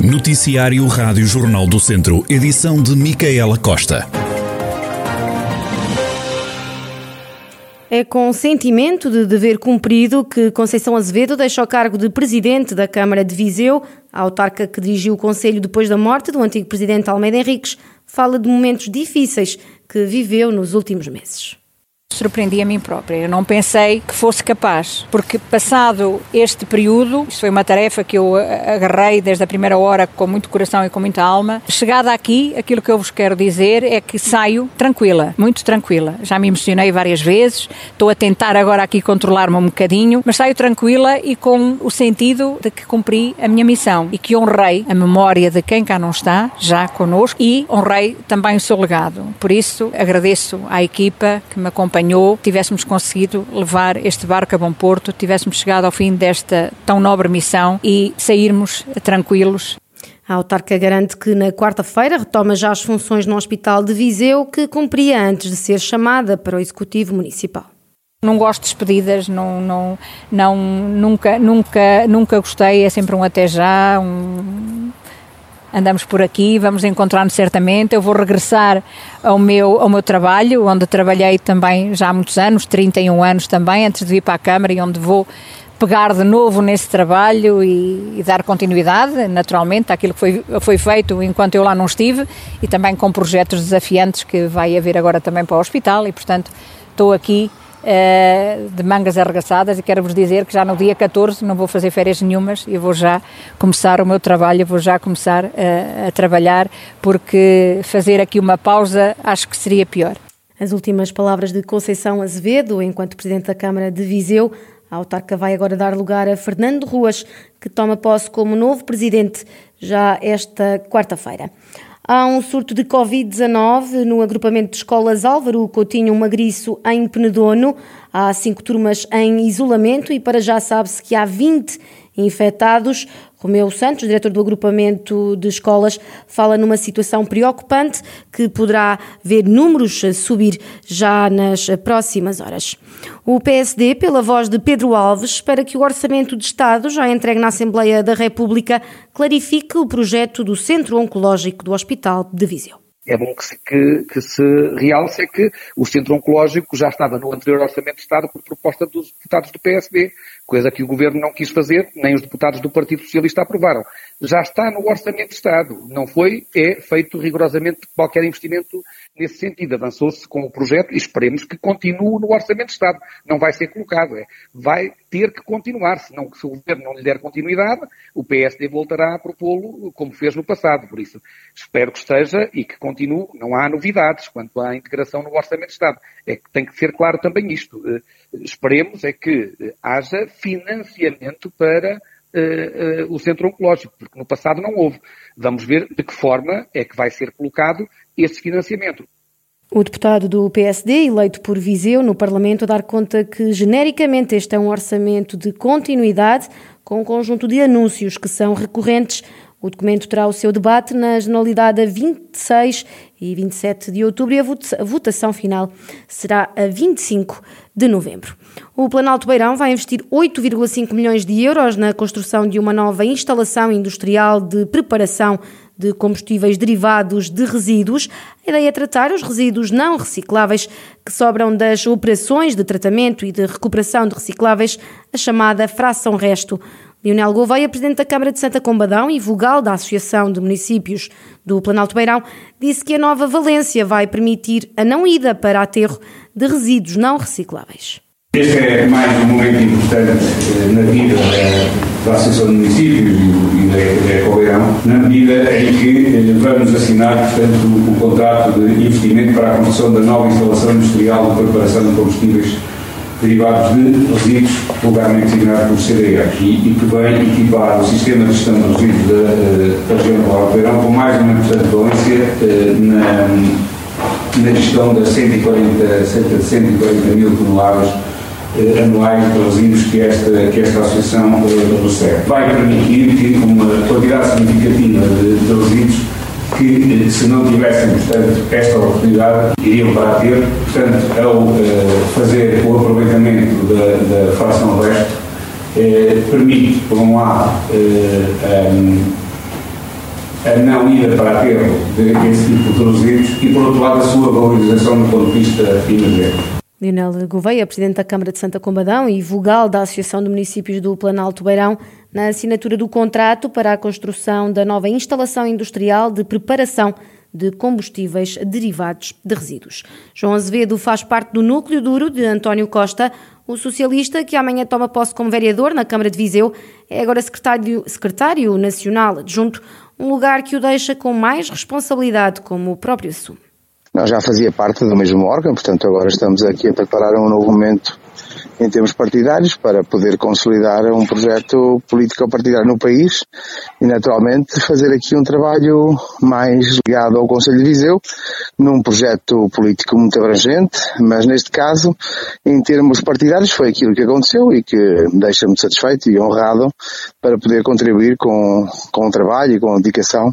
Noticiário Rádio Jornal do Centro, edição de Micaela Costa. É com sentimento de dever cumprido que Conceição Azevedo deixa o cargo de presidente da Câmara de Viseu. A autarca que dirigiu o Conselho depois da morte do antigo presidente Almeida Henriques fala de momentos difíceis que viveu nos últimos meses surpreendi a mim própria. Eu não pensei que fosse capaz, porque passado este período, isto foi uma tarefa que eu agarrei desde a primeira hora com muito coração e com muita alma. Chegada aqui, aquilo que eu vos quero dizer é que saio tranquila, muito tranquila. Já me emocionei várias vezes, estou a tentar agora aqui controlar-me um bocadinho, mas saio tranquila e com o sentido de que cumpri a minha missão e que honrei a memória de quem cá não está, já connosco, e honrei também o seu legado. Por isso, agradeço à equipa que me acompanhou acompanhou, tivéssemos conseguido levar este barco a bom porto, tivéssemos chegado ao fim desta tão nobre missão e sairmos tranquilos a autarca garante que na quarta-feira retoma já as funções no Hospital de Viseu, que cumpria antes de ser chamada para o Executivo Municipal. Não gosto de despedidas, não, não, não, nunca, nunca, nunca gostei, é sempre um até já, um, andamos por aqui, vamos encontrar-nos certamente. Eu vou regressar ao meu, ao meu trabalho, onde trabalhei também já há muitos anos, 31 anos também, antes de vir para a Câmara, e onde vou pegar de novo nesse trabalho e, e, dar continuidade, naturalmente, àquilo que foi, foi feito enquanto eu lá não estive e também com projetos desafiantes que vai haver agora também para o hospital e, portanto, estou aqui de mangas arregaçadas e quero-vos dizer que já no dia 14 não vou fazer férias nenhumas e vou já começar o meu trabalho, vou já começar uh, a trabalhar porque fazer aqui uma pausa acho que seria pior. As últimas palavras de Conceição Azevedo, enquanto Presidente da Câmara de Viseu, a autarca vai agora dar lugar a Fernando Ruas, que toma posse como novo presidente já esta quarta-feira. Há um surto de Covid-19 no agrupamento de escolas Álvaro Coutinho Magriço, em Penedono. Há cinco turmas em isolamento e para já sabe-se que há 20 infectados. Romeu Santos, diretor do agrupamento de escolas, fala numa situação preocupante que poderá ver números subir já nas próximas horas. O PSD, pela voz de Pedro Alves, espera que o Orçamento de Estado, já entregue na Assembleia da República, clarifique o projeto do Centro Oncológico do Hospital de Viseu é bom que se, que, que se realce é que o Centro Oncológico já estava no anterior Orçamento de Estado por proposta dos deputados do PSB, coisa que o Governo não quis fazer, nem os deputados do Partido Socialista aprovaram. Já está no Orçamento de Estado. Não foi, é feito rigorosamente qualquer investimento nesse sentido. Avançou-se com o projeto e esperemos que continue no Orçamento de Estado. Não vai ser colocado, é. Vai ter que continuar, senão se o Governo não lhe der continuidade, o PSD voltará a propô-lo como fez no passado. Por isso, espero que esteja e que continue. Não há novidades quanto à integração no Orçamento de Estado. É que tem que ser claro também isto. Esperemos é que eh, haja financiamento para uh, uh, o centro oncológico, porque no passado não houve. Vamos ver de que forma é que vai ser colocado esse financiamento. O deputado do PSD, eleito por Viseu no Parlamento, a dar conta que, genericamente, este é um orçamento de continuidade com um conjunto de anúncios que são recorrentes o documento terá o seu debate na generalidade a 26 e 27 de outubro e a votação final será a 25 de novembro. O Planalto Beirão vai investir 8,5 milhões de euros na construção de uma nova instalação industrial de preparação de combustíveis derivados de resíduos. A ideia é tratar os resíduos não recicláveis que sobram das operações de tratamento e de recuperação de recicláveis, a chamada fração resto. Lionel Gouveia, presidente da Câmara de Santa Combadão e vogal da Associação de Municípios do Planalto Beirão, disse que a nova Valência vai permitir a não ida para aterro de resíduos não recicláveis. Este é mais um momento importante eh, na vida da Associação de Municípios e da Ecobeirão, na medida em que eh, vamos assinar, portanto, o contrato de investimento para a construção da nova instalação industrial de preparação de combustíveis derivados de resíduos vulgarmente designados por CDR e, e, que vem equipar o sistema de gestão de resíduos da, eh, da região do Alto Beirão com mais uma importante valência eh, na, na gestão das 140, cerca de 140 mil toneladas eh, anuais de resíduos que esta, que esta associação recebe. Vai permitir que uma quantidade significativa de, de resíduos que, se não tivessem, portanto, esta oportunidade, iriam para a ter. Portanto, ao uh, fazer o aproveitamento da, da fração resto, permite, por um lado, um, a não ida para aterro desse tipo de resíduos e, por outro lado, a sua valorização do ponto de vista energético. Lionel Gouveia, Presidente da Câmara de Santa Combadão e vogal da Associação de Municípios do Planalto Beirão, na assinatura do contrato para a construção da nova instalação industrial de preparação de combustíveis derivados de resíduos. João Azevedo faz parte do núcleo duro de António Costa, o socialista que amanhã toma posse como vereador na Câmara de Viseu, é agora secretário, secretário nacional adjunto, um lugar que o deixa com mais responsabilidade, como o próprio assume. Nós já fazia parte do mesmo órgão, portanto agora estamos aqui a preparar um novo momento em termos partidários para poder consolidar um projeto político-partidário no país e naturalmente fazer aqui um trabalho mais ligado ao Conselho de Viseu num projeto político muito abrangente, mas neste caso, em termos partidários, foi aquilo que aconteceu e que deixa-me satisfeito e honrado para poder contribuir com, com o trabalho e com a dedicação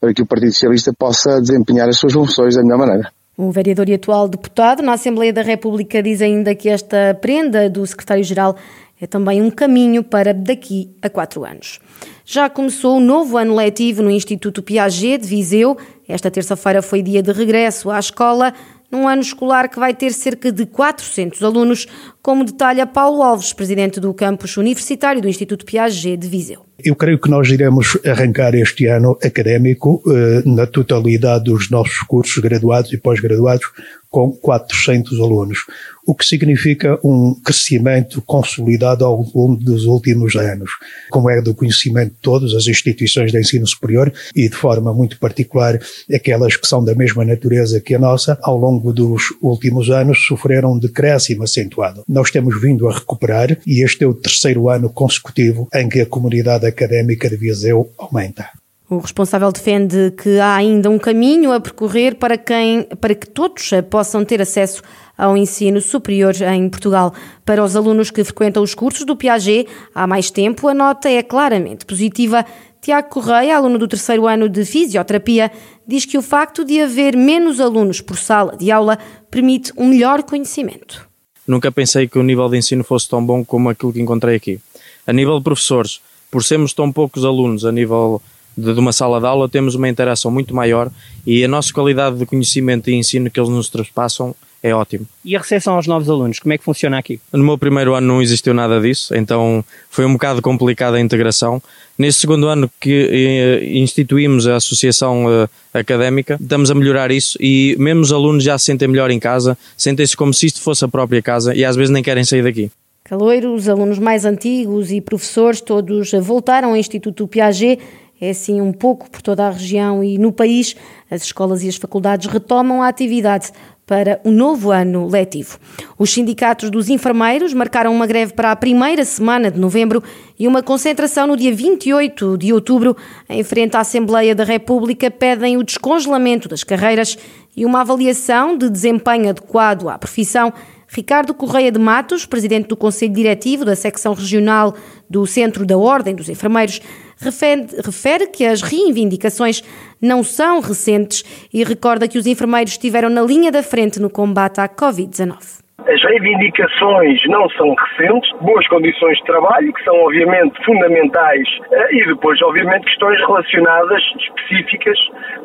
para que o Partido Socialista possa desempenhar as suas funções da melhor maneira. O vereador e atual deputado na Assembleia da República diz ainda que esta prenda do secretário-geral é também um caminho para daqui a quatro anos. Já começou o novo ano letivo no Instituto Piaget de Viseu. Esta terça-feira foi dia de regresso à escola, num ano escolar que vai ter cerca de 400 alunos, como detalha Paulo Alves, presidente do campus universitário do Instituto Piaget de Viseu. Eu creio que nós iremos arrancar este ano académico eh, na totalidade dos nossos cursos graduados e pós-graduados com 400 alunos, o que significa um crescimento consolidado ao longo dos últimos anos, como é do conhecimento de todas as instituições de ensino superior e de forma muito particular aquelas que são da mesma natureza que a nossa, ao longo dos últimos anos sofreram um decréscimo acentuado. Nós temos vindo a recuperar e este é o terceiro ano consecutivo em que a comunidade académica de Viseu aumenta. O responsável defende que há ainda um caminho a percorrer para, quem, para que todos possam ter acesso ao ensino superior em Portugal. Para os alunos que frequentam os cursos do Piaget há mais tempo, a nota é claramente positiva. Tiago Correia, aluno do terceiro ano de fisioterapia, diz que o facto de haver menos alunos por sala de aula permite um melhor conhecimento. Nunca pensei que o nível de ensino fosse tão bom como aquilo que encontrei aqui. A nível de professores, por sermos tão poucos alunos a nível de, de, uma sala de aula, temos uma interação muito maior e a nossa qualidade de conhecimento e ensino que eles nos traspassam é ótimo. E a recepção aos novos alunos, como é que funciona aqui? No meu primeiro ano não existiu nada disso, então foi um bocado complicada a integração. Neste segundo ano que eh, instituímos a associação eh, académica, estamos a melhorar isso e mesmo os alunos já se sentem melhor em casa, sentem-se como se isto fosse a própria casa e às vezes nem querem sair daqui. Caloiros, alunos mais antigos e professores, todos voltaram ao Instituto Piaget. É assim um pouco por toda a região e no país. As escolas e as faculdades retomam a atividade para o novo ano letivo. Os sindicatos dos enfermeiros marcaram uma greve para a primeira semana de novembro e uma concentração no dia 28 de outubro. Em frente à Assembleia da República, pedem o descongelamento das carreiras e uma avaliação de desempenho adequado à profissão Ricardo Correia de Matos, presidente do Conselho Diretivo da secção regional do Centro da Ordem dos Enfermeiros, refere, refere, que as reivindicações não são recentes e recorda que os enfermeiros estiveram na linha da frente no combate à Covid-19. As reivindicações não são recentes, boas condições de trabalho, que são obviamente fundamentais, eh, e depois, obviamente, questões relacionadas específicas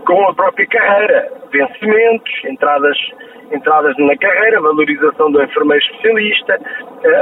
com a própria carreira, vencimentos, entradas entradas na carreira, valorização do enfermeiro especialista,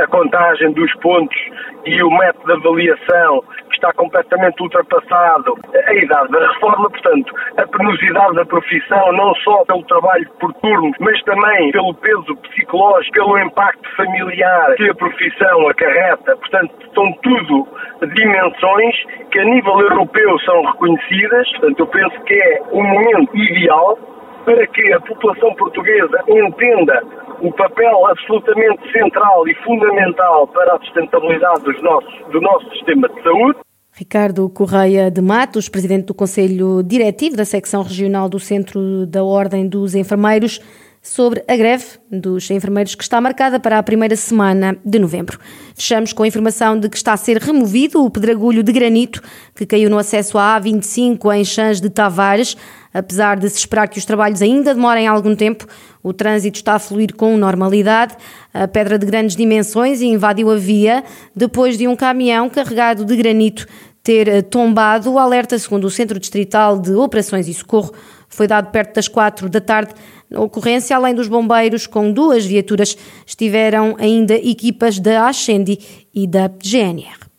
a contagem dos pontos e o método de avaliação está completamente ultrapassado, a idade da reforma, portanto, a penosidade da profissão, não só pelo trabalho por turno, mas também pelo peso psicológico, pelo impacto familiar que a profissão acarreta, portanto, são tudo dimensões que a nível europeu são reconhecidas, portanto, eu penso que é o momento ideal para que a população portuguesa entenda o papel absolutamente central e fundamental para a sustentabilidade dos nossos, do nosso sistema de saúde. Ricardo Correia de Matos, presidente do Conselho Diretivo da Secção Regional do Centro da Ordem dos Enfermeiros, sobre a greve dos enfermeiros que está marcada para a primeira semana de novembro. Fechamos com a informação de que está a ser removido o pedragulho de granito que caiu no acesso à A25 em Chãs de Tavares. Apesar de se esperar que os trabalhos ainda demorem algum tempo, o trânsito está a fluir com normalidade. A pedra de grandes dimensões invadiu a via depois de um caminhão carregado de granito ter eh, tombado. O alerta, segundo o Centro Distrital de Operações e Socorro, foi dado perto das quatro da tarde. Na ocorrência, além dos bombeiros, com duas viaturas, estiveram ainda equipas da Ascendi e da GNR.